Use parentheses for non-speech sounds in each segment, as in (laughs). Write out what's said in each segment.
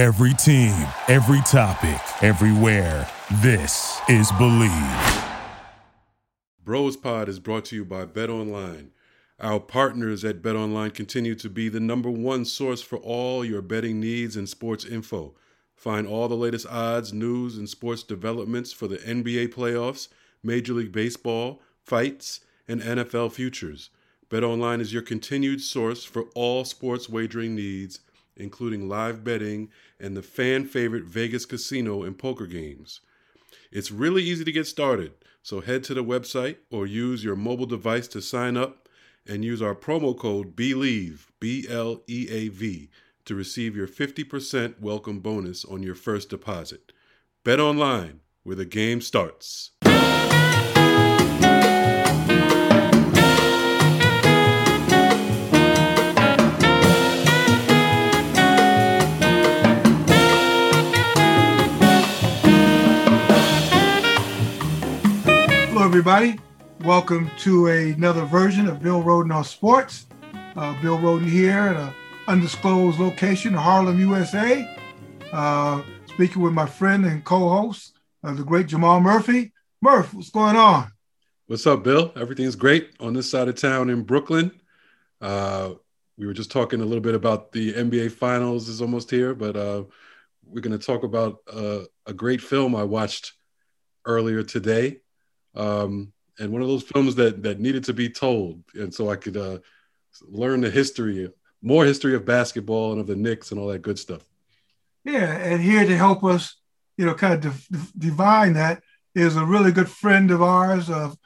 Every team, every topic, everywhere. This is Bleav. Bros Pod is brought to you by BetOnline. Our partners at BetOnline continue to be the number one source for all your betting needs and sports info. Find all the latest odds, news, and sports developments for the NBA playoffs, Major League Baseball, fights, and NFL futures. BetOnline is your continued source for all sports wagering needs, including live betting and the fan favorite Vegas casino and poker games. It's really easy to get started, so head to the website or use your mobile device to sign up and use our promo code BLEAV, B L E A V, to receive your 50% welcome bonus on your first deposit. Bet online, where the game starts. Everybody. Welcome to another version of Bill Rhoden on Sports. Uh, Bill Rhoden here at an undisclosed location, Harlem, USA. Uh, speaking with my friend and co-host, uh, the great Jamal Murphy. Murph, what's going on? What's up, Bill? Everything's great on this side of town in Brooklyn. Uh, we were just talking a little bit about the NBA Finals is almost here, but uh, we're going to talk about uh, a great film I watched earlier today, um, and one of those films that that needed to be told, and so I could uh, learn the history, more history of basketball and of the Knicks and all that good stuff. Yeah, and here to help us, you know, kind of de- divine that is a really good friend of ours, of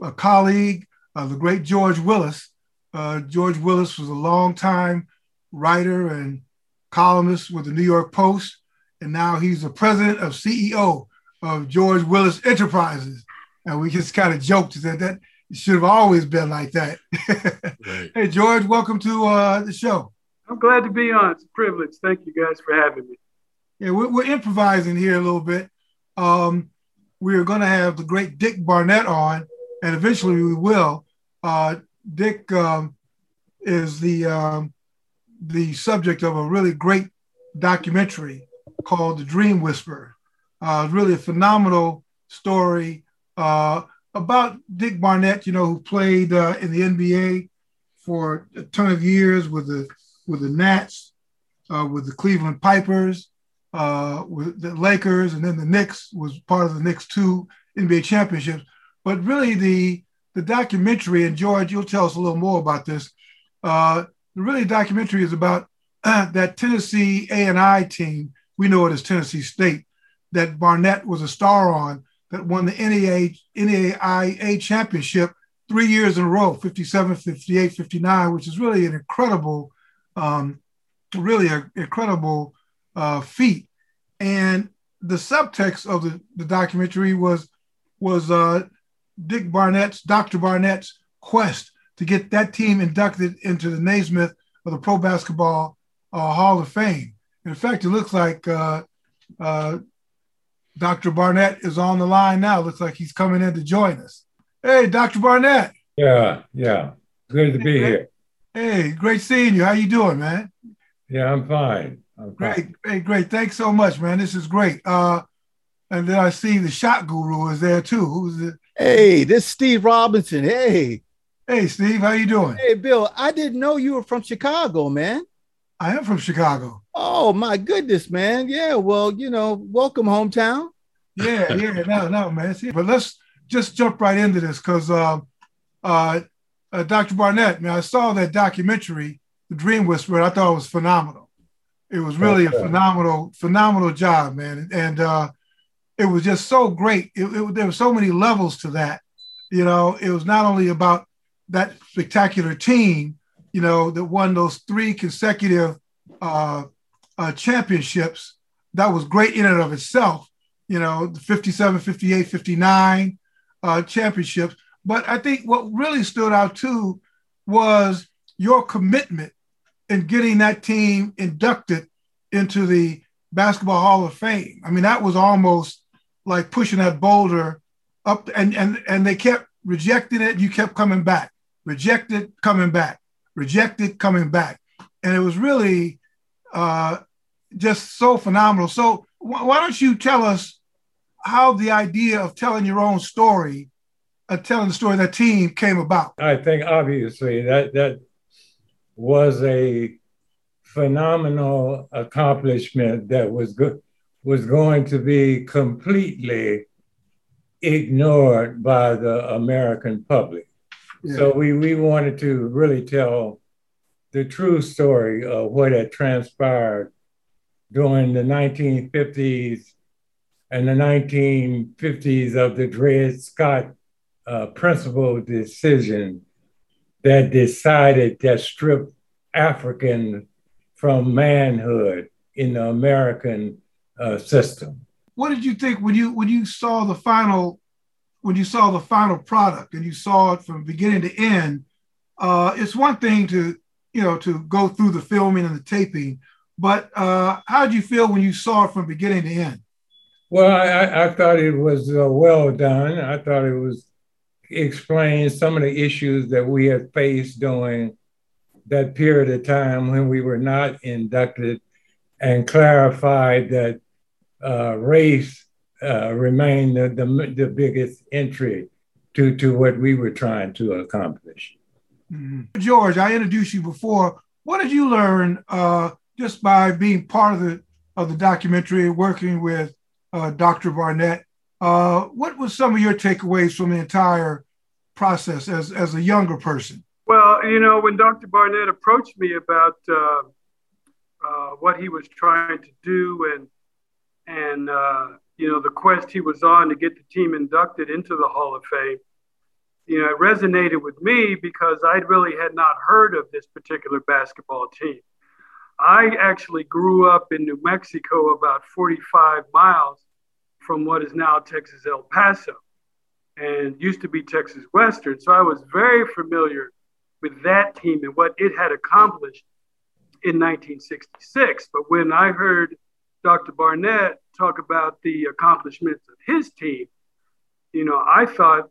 a colleague, uh, the great George Willis. Uh, George Willis was a longtime writer and columnist with the New York Post, and now he's the president of CEO of George Willis Enterprises. And we just kind of joked that that should have always been like that. Right. (laughs) hey, George, welcome to uh, the show. I'm glad to be on. It's a privilege. Thank you guys for having me. Yeah, we're, we're improvising here a little bit. Um, we're going to have the great Dick Barnett on, and eventually we will. Uh, Dick um, is the um, the subject of a really great documentary called The Dream Whisperer. Uh, really a phenomenal story uh, about Dick Barnett, you know, who played uh, in the NBA for a ton of years with the with the Nats, uh, with the Cleveland Pipers, uh, with the Lakers, and then the Knicks was part of the Knicks two NBA championships. But really, the the documentary, and George, you'll tell us a little more about this. Uh, the really documentary is about (clears throat) that Tennessee A and I team. We know it as Tennessee State that Barnett was a star on that won the NAA, NAIA championship three years in a row 57 58 59 which is really an incredible um, really an incredible uh, feat. And the subtext of the, the documentary was was uh, dick barnett's dr barnett's quest to get that team inducted into the naismith of the pro basketball uh, hall of fame. In fact it looks like uh, uh, dr barnett is on the line now looks like he's coming in to join us hey dr barnett Yeah, yeah. Good to be here. Hey, great seeing you. How you doing, man? Yeah, I'm fine. I'm Great, fine. great, great. Thanks so much, man. This is great. Uh, and then I see the shot guru is there too. Who's it? Hey, this is Steve Robinson. Hey, Hey, Steve, how you doing? hey, Bill. I didn't know you were from Chicago, man. I am from Chicago. Oh my goodness, man. Yeah, well, you know, welcome hometown. Yeah, yeah, no, no, man. See, but let's just jump right into this because uh, uh, uh, Dr. Barnett, man, I saw that documentary, The Dream Whisperer. I thought it was phenomenal. It was really a phenomenal, phenomenal job, man. And uh, it was just so great. It, it, there were so many levels to that. You know, it was not only about that spectacular team, you know, that won those three consecutive uh, uh, championships. That was great in and of itself. You know, the 57, 58, 59 uh, championships. But I think what really stood out too was your commitment in getting that team inducted into the Basketball Hall of Fame. I mean, that was almost like pushing that boulder up, and and and they kept rejecting it. You kept coming back, rejected, coming back, rejected, coming back, and it was really uh, just so phenomenal. So why don't you tell us how the idea of telling your own story, uh, telling the story of that team came about? I think obviously that that was a phenomenal accomplishment that was good was going to be completely ignored by the American public. Yeah. So we, we wanted to really tell the true story of what had transpired during the 1950s and the 1950s of the Dred Scott uh, principal decision that decided that stripped African from manhood in the American uh, system. What did you think when you when you saw the final when you saw the final product and you saw it from beginning to end? Uh, it's one thing to you know to go through the filming and the taping, but uh, how did you feel when you saw it from beginning to end? Well, I, I thought it was uh, well done. I thought it was explained some of the issues that we had faced during that period of time when we were not inducted and clarified that uh, race uh, remained the, the, the, biggest entry to, to what we were trying to accomplish. Mm-hmm. George, I introduced you before. What did you learn uh, just by being part of the of the documentary, working with uh, Dr. Barnett? Uh, what was some of your takeaways from the entire process as, as a younger person? Well, you know, when Dr. Barnett approached me about uh, uh, what he was trying to do and and uh, you know the quest he was on to get the team inducted into the Hall of Fame, you know, it resonated with me because I really had not heard of this particular basketball team. I actually grew up in New Mexico, about 45 miles from what is now Texas El Paso, and used to be Texas Western. So I was very familiar with that team and what it had accomplished in 1966. But when I heard Dr. Barnett talk about the accomplishments of his team, you know, I thought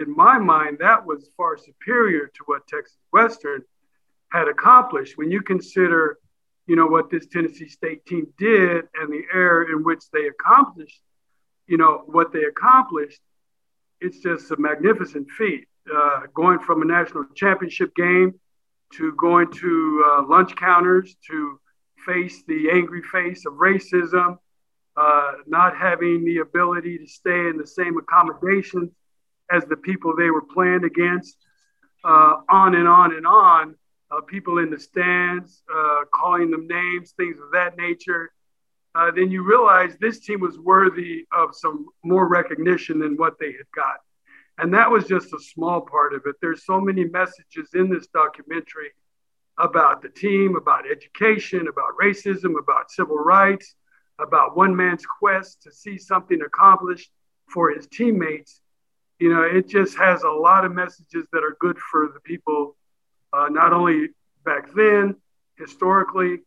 in my mind that was far superior to what Texas Western had accomplished. When you consider, you know, what this Tennessee State team did and the era in which they accomplished, you know, what they accomplished, it's just a magnificent feat. Uh, going from a national championship game to going to uh, lunch counters to face the angry face of racism, uh, not having the ability to stay in the same accommodations as the people they were playing against, uh, on and on and on. Uh, people in the stands uh, calling them names, things of that nature. Uh, then you realize this team was worthy of some more recognition than what they had got. And that was just a small part of it. There's so many messages in this documentary about the team, about education, about racism, about civil rights, about one man's quest to see something accomplished for his teammates. You know, it just has a lot of messages that are good for the people, uh, not only back then, historically,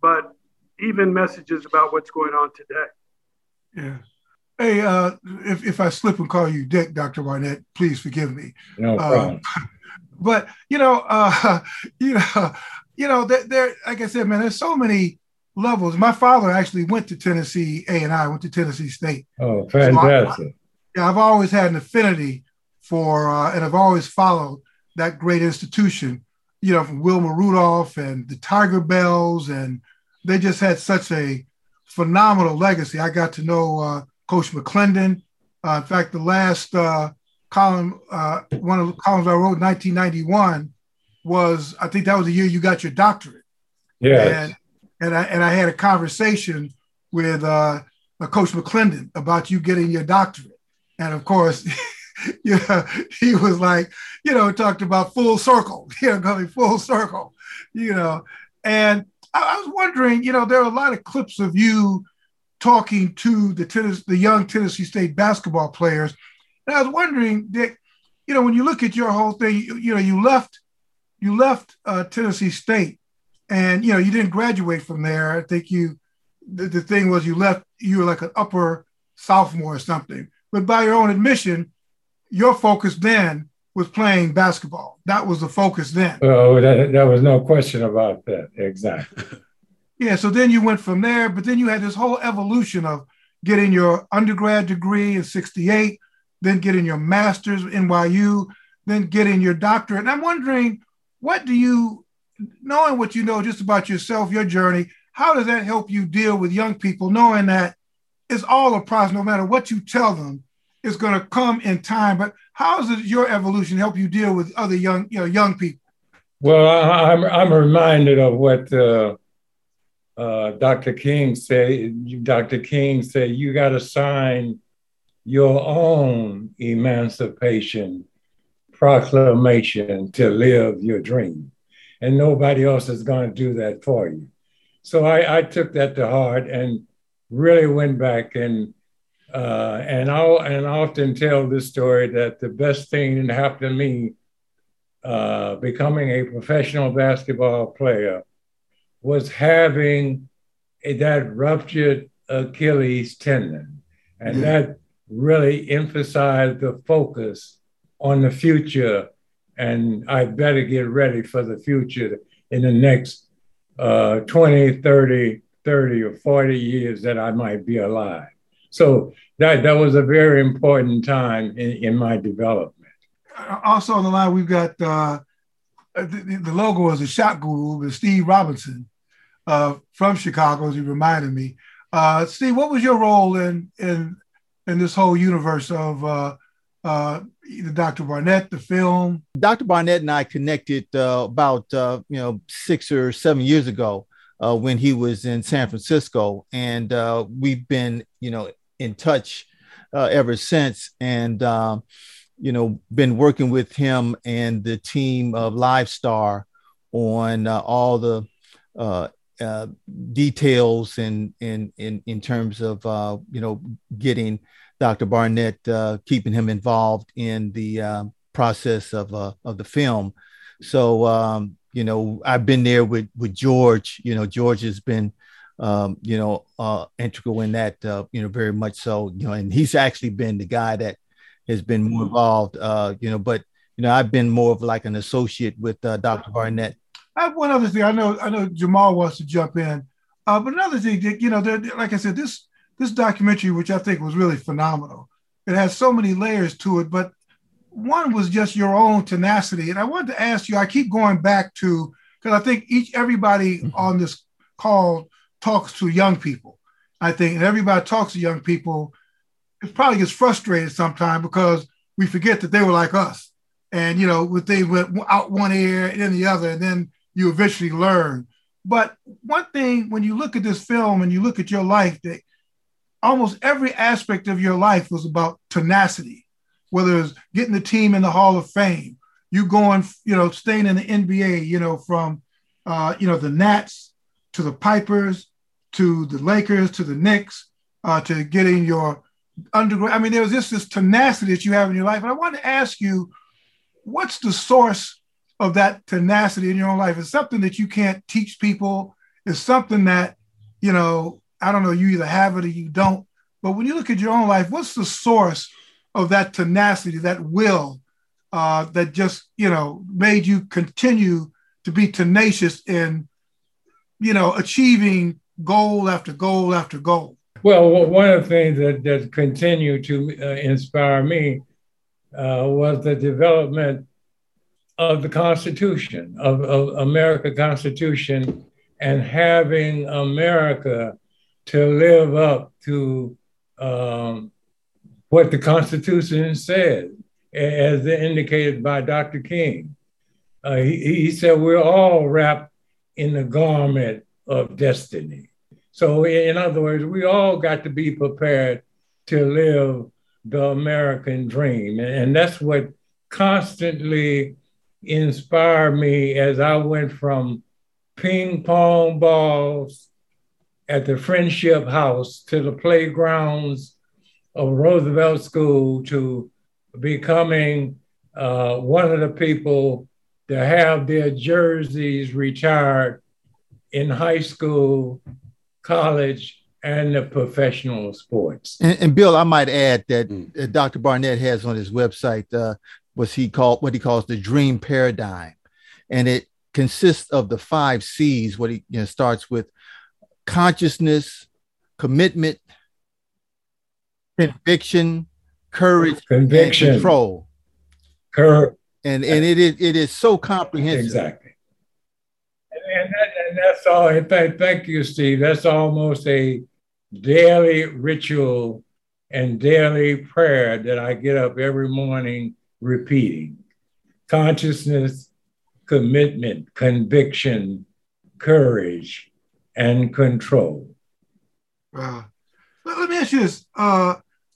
but even messages about what's going on today. Yeah. Hey, uh, if, if I slip and call you Dick, Dr. Barnett, please forgive me. No uh, problem. Uh, (laughs) but you know, uh, (laughs) you know, (laughs) you know, there, there, like I said, man, there's so many levels. My father actually went to Tennessee A and I went to Tennessee State. Oh, fantastic! So I, yeah, I've always had an affinity for, uh, and I've always followed that great institution. You know, from Wilma Rudolph and the Tigerbelles, and they just had such a phenomenal legacy. I got to know uh, Coach McLendon. Uh, in fact, the last uh, column, uh, one of the columns I wrote in 1991 was, I think that was the year you got your doctorate. Yeah. And, and, I, and I had a conversation with uh, Coach McLendon about you getting your doctorate. And of course, (laughs) yeah, he was like, you know, talked about full circle, (laughs) you know, going full circle, you know. And I, I was wondering, you know, there are a lot of clips of you talking to the tennis, the young Tennessee State basketball players and I was wondering, Dick, you know, when you look at your whole thing, you, you know, you left, you left uh, Tennessee State, and you know, you didn't graduate from there. I think you, the, the thing was, you left, you were like an upper sophomore or something. But by your own admission, your focus then was playing basketball. That was the focus then. Oh, that, there was no question about that. Exactly. (laughs) Yeah, so then you went from there, but then you had this whole evolution of getting your undergrad degree in 68, then getting your master's NYU, then getting your doctorate. And I'm wondering, what do you, knowing what you know just about yourself, your journey, how does that help you deal with young people, knowing that it's all a process, no matter what you tell them, it's going to come in time. But how does your evolution help you deal with other young, you know, young people? Well, I'm, I'm reminded of what uh, uh, Dr. King said. Dr. King said, you got to sign your own emancipation proclamation to live your dream. And nobody else is going to do that for you. So I, I took that to heart and really went back and uh, and I'll and I often tell this story that the best thing that happened to me uh, becoming a professional basketball player was having a, that ruptured Achilles tendon. And that really emphasized the focus on the future. And I better get ready for the future in the next uh, 20, 30, 30 or 40 years that I might be alive. So that, that was a very important time in, in my development also on the line, we've got uh, the, the, logo is a shot guru, but Steve Robinson uh, from Chicago, as he reminded me. Uh, Steve, what was your role in in in this whole universe of uh, uh, Dr. Barnett, the film? Dr. Barnett and I connected uh, about uh, you know six or seven years ago uh, when he was in San Francisco, and uh, we've been you know in touch uh, ever since. And um, you know, been working with him and the team of LiveStar on uh, all the uh, uh, details and in, in in terms of uh, you know getting Dr. Barnett, uh, keeping him involved in the uh, process of of the film. So um, you know, I've been there with with George. You know, George has been um, you know, uh, integral in that, uh, you know, very much so, you know, and he's actually been the guy that has been more involved, uh, you know, but you know, I've been more of like an associate with uh, Dr. Barnett. I have one other thing. I know, I know Jamal wants to jump in, uh, but another thing, you know, like I said, this this documentary, which I think was really phenomenal, it has so many layers to it. But one was just your own tenacity, and I wanted to ask you. I keep going back to because I think each everybody mm-hmm. on this call talks to young people. I think, and everybody talks to young people it probably gets frustrated sometimes because we forget that they were like us. And, you know, they went out one ear and then the other, and then you eventually learn. But one thing, when you look at this film and you look at your life, that almost every aspect of your life was about tenacity, whether it's getting the team in the Hall of Fame, you going, you know, staying in the NBA, you know, from, uh, you know, the Nats to the Pipers to the Lakers to the Knicks uh, to getting your undergrad. I mean, there was just this tenacity that you have in your life. And I want to ask you, what's the source of that tenacity in your own life? It's something that you can't teach people. It's something that, you know, I don't know, you either have it or you don't. But when you look at your own life, what's the source of that tenacity, that will uh, that just, you know, made you continue to be tenacious in, you know, achieving goal after goal after goal? Well, one of the things that, that continued to uh, inspire me uh, was the development of the Constitution, of, of America Constitution, and having America to live up to um, what the Constitution says, as indicated by Dr. King. Uh, he, he said, We're all wrapped in the garment of destiny. So, in other words, we all got to be prepared to live the American dream. And that's what constantly inspired me as I went from ping pong balls at the Friendship House to the playgrounds of Roosevelt School to becoming uh, one of the people to have their jerseys retired in high school college, and the professional sports. And, and Bill, I might add that mm. Dr. Barnett has on his website uh, what he called what he calls the dream paradigm, and it consists of the five C's. What he you know, starts with consciousness, commitment, conviction, courage, conviction, and control. Courage. And and it is it is so comprehensive. Exactly. And, and, that, and that's all. Thank you, Steve. That's almost a daily ritual and daily prayer that I get up every morning repeating. Consciousness, commitment, conviction, courage, and control. Uh, let, me ask you this. Uh,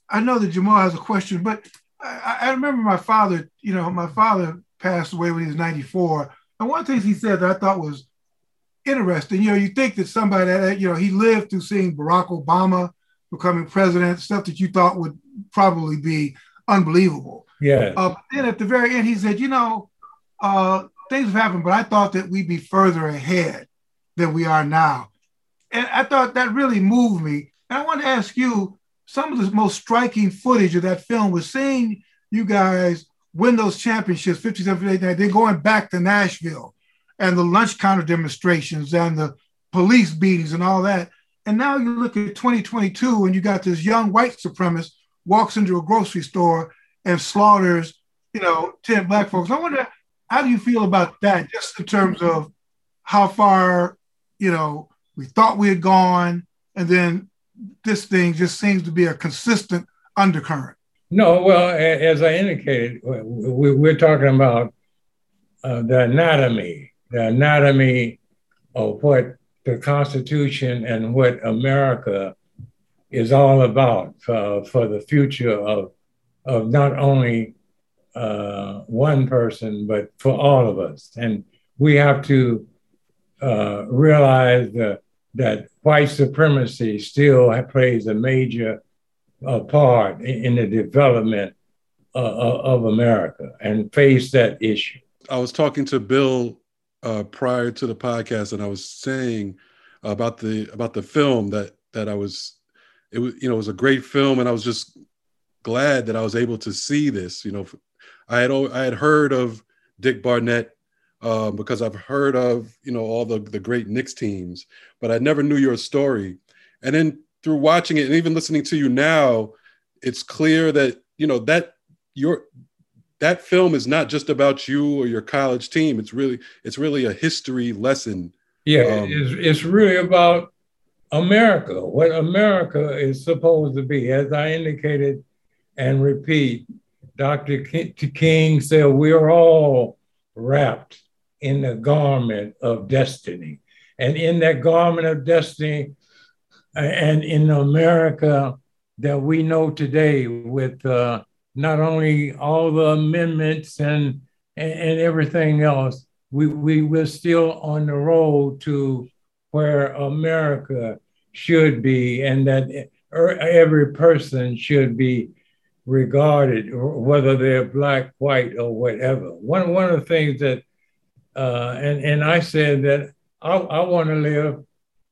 I know that Jamal has a question, but I, I, remember my father, you know, my father passed away when he was 94. And one of the things he said that I thought was interesting, you know, you think that somebody that, you know, he lived through seeing Barack Obama becoming president, stuff that you thought would probably be unbelievable. Yeah. Uh, then at the very end, he said, you know, uh, things have happened, but I thought that we'd be further ahead than we are now. And I thought that really moved me. And I want to ask you some of the most striking footage of that film was seeing you guys win those championships 57 58 then going back to Nashville and the lunch counter demonstrations and the police beatings and all that. And now you look at 2022 and you got this young white supremacist walks into a grocery store and slaughters, you know, 10 black folks. I wonder how do you feel about that, just in terms of how far, you know, we thought we had gone, and then this thing just seems to be a consistent undercurrent. No, well, as I indicated, we're talking about uh, the anatomy, the anatomy of what the Constitution and what America is all about for the future of, of not only uh, one person, but for all of us. And we have to uh, realize that, that white supremacy still plays a major uh, part in, in, the development uh, of America and face that issue. I was talking to Bill uh, prior to the podcast, and I was saying about the about the film that that I was it was you know it was a great film, and I was just glad that I was able to see this. You know, I had I had heard of Dick Barnett um, because I've heard of you know all the the great Knicks teams, but I never knew your story. And then through watching it and even listening to you now, it's clear that you know that your that film is not just about you or your college team. It's really it's really a history lesson. Yeah, um, it's, it's really about America, what America is supposed to be. As I indicated and repeat, Dr. King said, We're all wrapped in the garment of destiny. And in that garment of destiny, and in America that we know today, with uh, not only all the amendments and, and everything else, we, we were still on the road to where America should be, and that every person should be regarded, whether they're black, white, or whatever. One one of the things that, uh, and and I said that I, I want to live.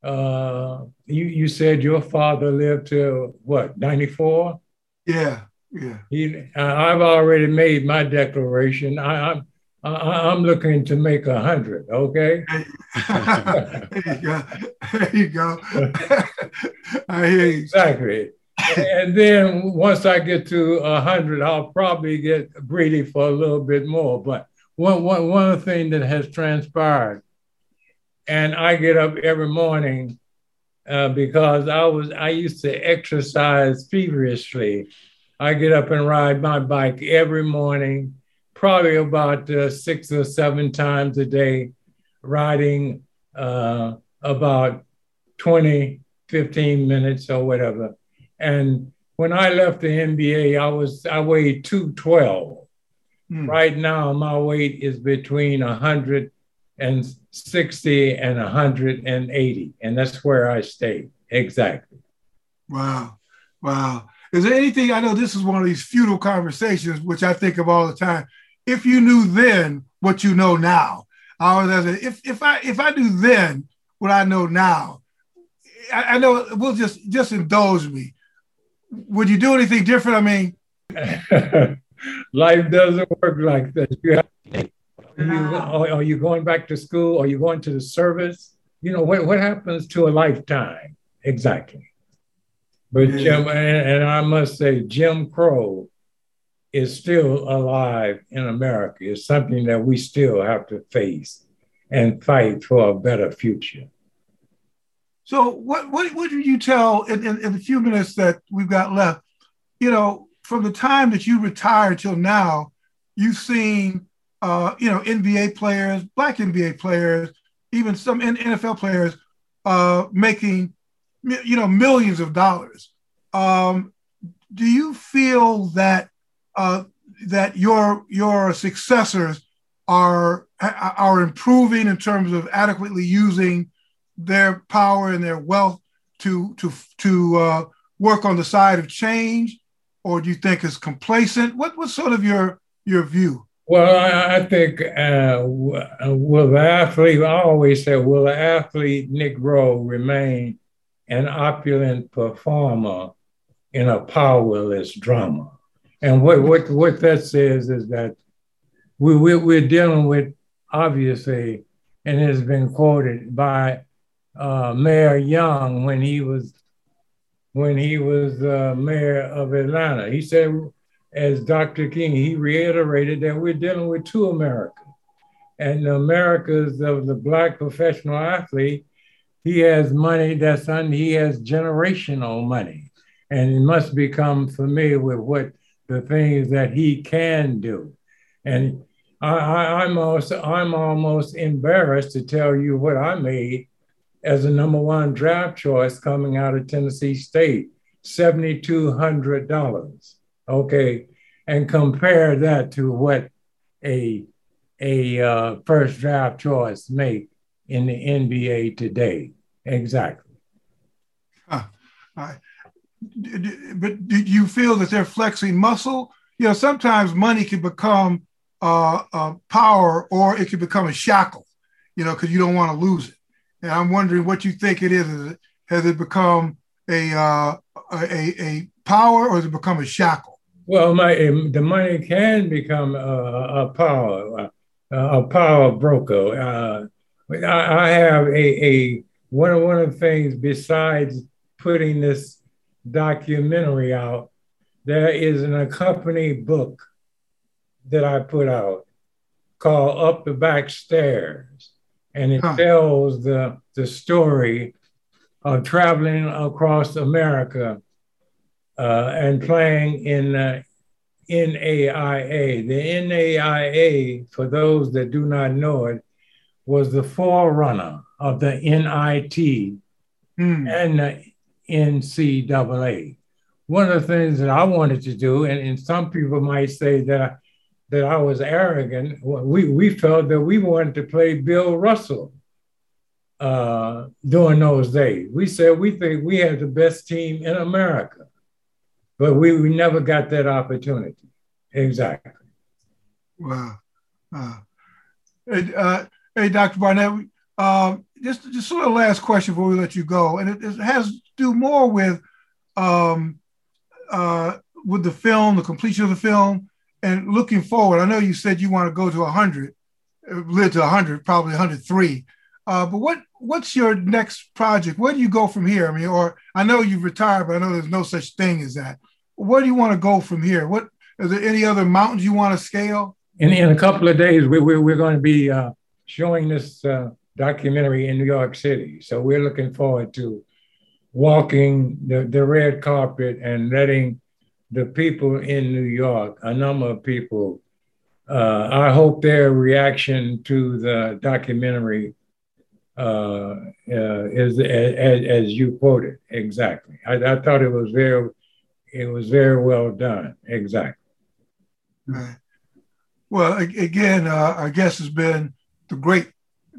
Uh, you you said your father lived to what ninety four? Yeah, yeah. He, I've already made my declaration. I, I'm I, am looking to make a hundred. Okay. (laughs) there you go. There you go. (laughs) I hear you. Exactly and then once I get to a hundred, I'll probably get greedy for a little bit more. But one, one, one thing that has transpired, and I get up every morning uh, because I was I used to exercise feverishly. I get up and ride my bike every morning, probably about uh, six or seven times a day, riding uh, about 20, 15 minutes or whatever and when I left the NBA, I was I weighed 212. Hmm. Right now, my weight is between 160 and 180, and that's where I stay exactly. Wow, wow. Is there anything? I know this is one of these futile conversations, which I think of all the time. If you knew then what you know now, I always was if if I if I knew then what I know now, I, I know we'll just just indulge me would you do anything different? I mean, (laughs) life doesn't work like this. You have, are, you, are you going back to school? Are you going to the service? you know, what, what happens to a lifetime? Exactly. But. Jim, and, and I must say, Jim Crow is still alive in America. It's something that we still have to face and fight for a better future. So, what what would you tell in, in, in, the few minutes that we've got left? You know, from the time that you retired till now, you've seen, uh, you know, NBA players, black NBA players, even some NFL players uh, making, you know, millions of dollars. Um, do you feel that uh, that your your successors are are improving in terms of adequately using their power and their wealth to to to uh, work on the side of change, or do you think it's complacent? What what's sort of your your view? Well, I, I think uh, will the athlete? I always say, will the athlete Nick Rowe remain an opulent performer in a powerless drama? And what what what that says is that we, we we're dealing with obviously, and it has been quoted by uh, Mayor Young when he was when he was uh, mayor of Atlanta. He said, as Dr. King, he reiterated that we're dealing with two Americas. And the Americas of the black professional athlete, he has money that's on, he has generational money. And he must become familiar with what the things that he can do. And I, am also I'm almost embarrassed to tell you what I made as a number one draft choice coming out of Tennessee State, seventy two hundred dollars. Okay, and compare that to what a a uh, first draft choice make in the NBA today. Exactly. Huh. But do you feel that they're flexing muscle? You know, sometimes money can become uh, uh, power or it can become a shackle, you know, because you don't want to lose it. And I'm wondering what you think it is. is it, has it become a, uh, a, a power or has it become a shackle? Well, my, the money can become a, a power, a, a, power broker. Uh, I, I, have a, a one of one of the things besides putting this documentary out, there is an accompanying book that I put out called Up the Back Stairs. And it huh. tells the, the story of traveling across America uh, and playing in the NAIA. The NAIA, for those that do not know it, was the forerunner of the NIT mm. and the NCAA. One of the things that I wanted to do, and, and some people might say that that I was arrogant. We, we felt that we wanted to play Bill Russell uh, during those days. We said we think we had the best team in America, but we, we never got that opportunity. Exactly. Wow. Uh, uh, hey, Dr. Barnett, uh, just, just sort of last question before we let you go, and it, it has to do more with um, uh, with the film, the completion of the film, and looking forward, I know you said you want to go to 100, live to 100, probably 103. Uh, but what what's your next project? Where do you go from here? I mean, or I know you've retired, but I know there's no such thing as that. Where do you want to go from here? What is there any other mountains you want to scale? In, in a couple of days, we, we, we're going to be uh, showing this uh, documentary in New York City. So we're looking forward to walking the, the red carpet and letting the people in New York, a number of people, uh, I hope their reaction to the documentary uh, uh, is as, as, you quoted exactly. I, I, thought it was very, it was very well done. Exactly. Right. Well, again, uh, our guest has been the great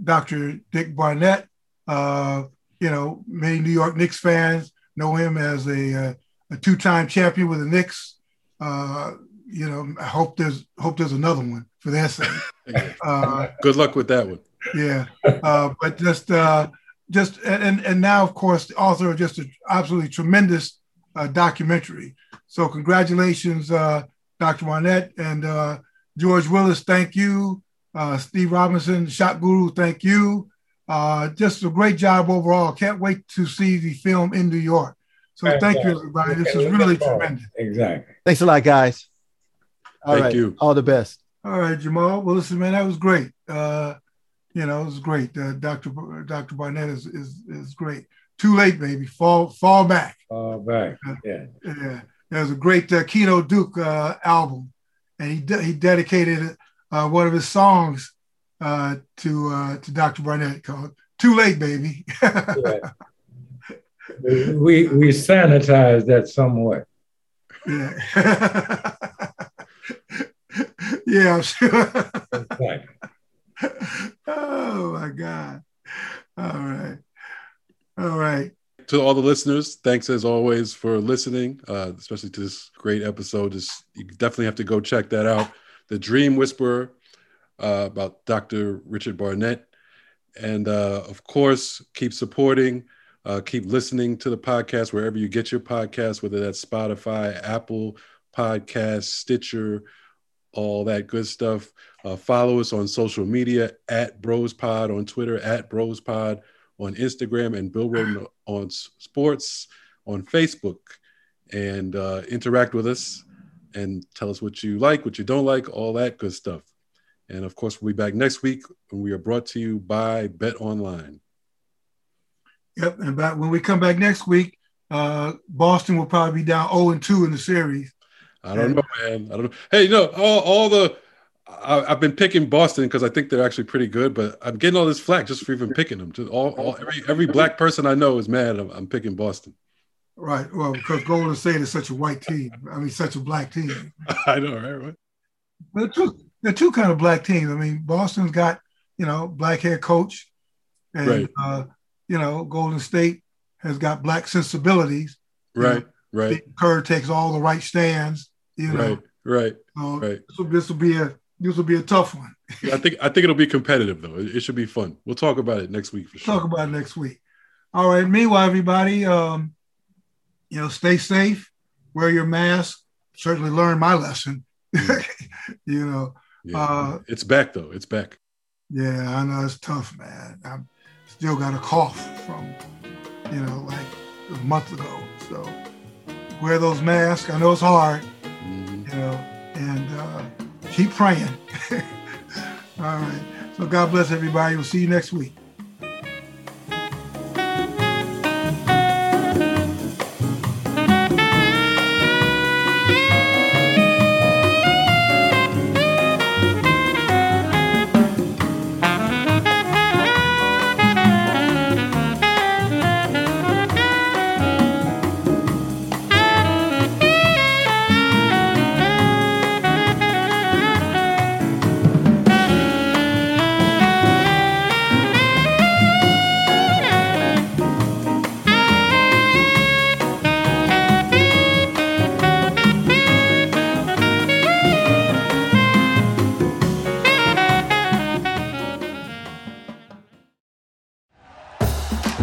Dr. Dick Barnett. Uh, you know, many New York Knicks fans know him as a uh, a two-time champion with the Knicks. Uh, you know, I hope there's hope there's another one for their sake. (laughs) Uh, Good luck with that one. Yeah, uh, but just uh, just and and now of course the author of just an absolutely tremendous uh, documentary. So congratulations, uh, Dr. Barnett and uh, George Willis. Thank you, uh, Steve Robinson, Shot Guru. Thank you. Uh, just a great job overall. Can't wait to see the film in New York. So thank you, everybody. This is really tremendous. Exactly. Thanks a lot, guys. All Thank right. you. All the best. All right, Jamal. Well, listen, man, that was great. Uh, you know, it was great. Uh, Dr. B- Dr. Barnett is, is is great. Too late, baby. Fall fall back. Fall back. Yeah. Yeah, there was a great uh, Keno Duke uh, album, and he de- he dedicated uh, one of his songs uh, to uh, to Dr. Barnett called "Too Late, Baby." yeah. (laughs) We we sanitized that somewhat. yeah, (laughs) yeah, I'm sure. Exactly. oh my God! All right, all right. to all the listeners, thanks as always for listening, uh, especially to this great episode. Just you definitely have to go check that out. The Dream Whisperer uh, about Dr. Richard Barnett, and uh, of course, keep supporting, uh, keep listening to the podcast wherever you get your podcast, whether that's Spotify, Apple Podcasts, Stitcher, all that good stuff. Uh, follow us on social media at BrosPod on Twitter, at BrosPod on Instagram, and Bill Rhoden on Sports on Facebook. And uh, interact with us and tell us what you like, what you don't like, all that good stuff. And of course, we'll be back next week when we are brought to you by BetOnline. Yep. And back when we come back next week, uh, Boston will probably be down 0 and 2 in the series. I don't know, man. I don't know. Hey, you know, all, all the I, I've been picking Boston because I think they're actually pretty good, but I'm getting all this flack just for even picking them. Just all, all every every black person I know is mad. I'm, I'm picking Boston. Right. Well, because Golden State is such a white team. I mean, such a black team. (laughs) I know, right? right? There are two, there are two kind of black teams. I mean, Boston's got, you know, black hair coach. And, Right. uh, you know, Golden State has got black sensibilities. Right, right, Steve Kerr takes all the right stands. You know, right, right, so right. this, will, this will be a this will be a tough one. I think I think it'll be competitive though. It, it should be fun. We'll talk about it next week for sure. Talk about it next week. All right. Meanwhile, everybody, um, you know, stay safe, wear your mask. Certainly learn my lesson. (laughs) you know, Yeah. uh, it's back though. It's back. yeah, I know it's tough, man. I'm still got a cough from, you know, like a month ago. So wear those masks. I know it's hard, Mhm. you know, and uh, keep praying. (laughs) All right. So God bless everybody. We'll see you next week.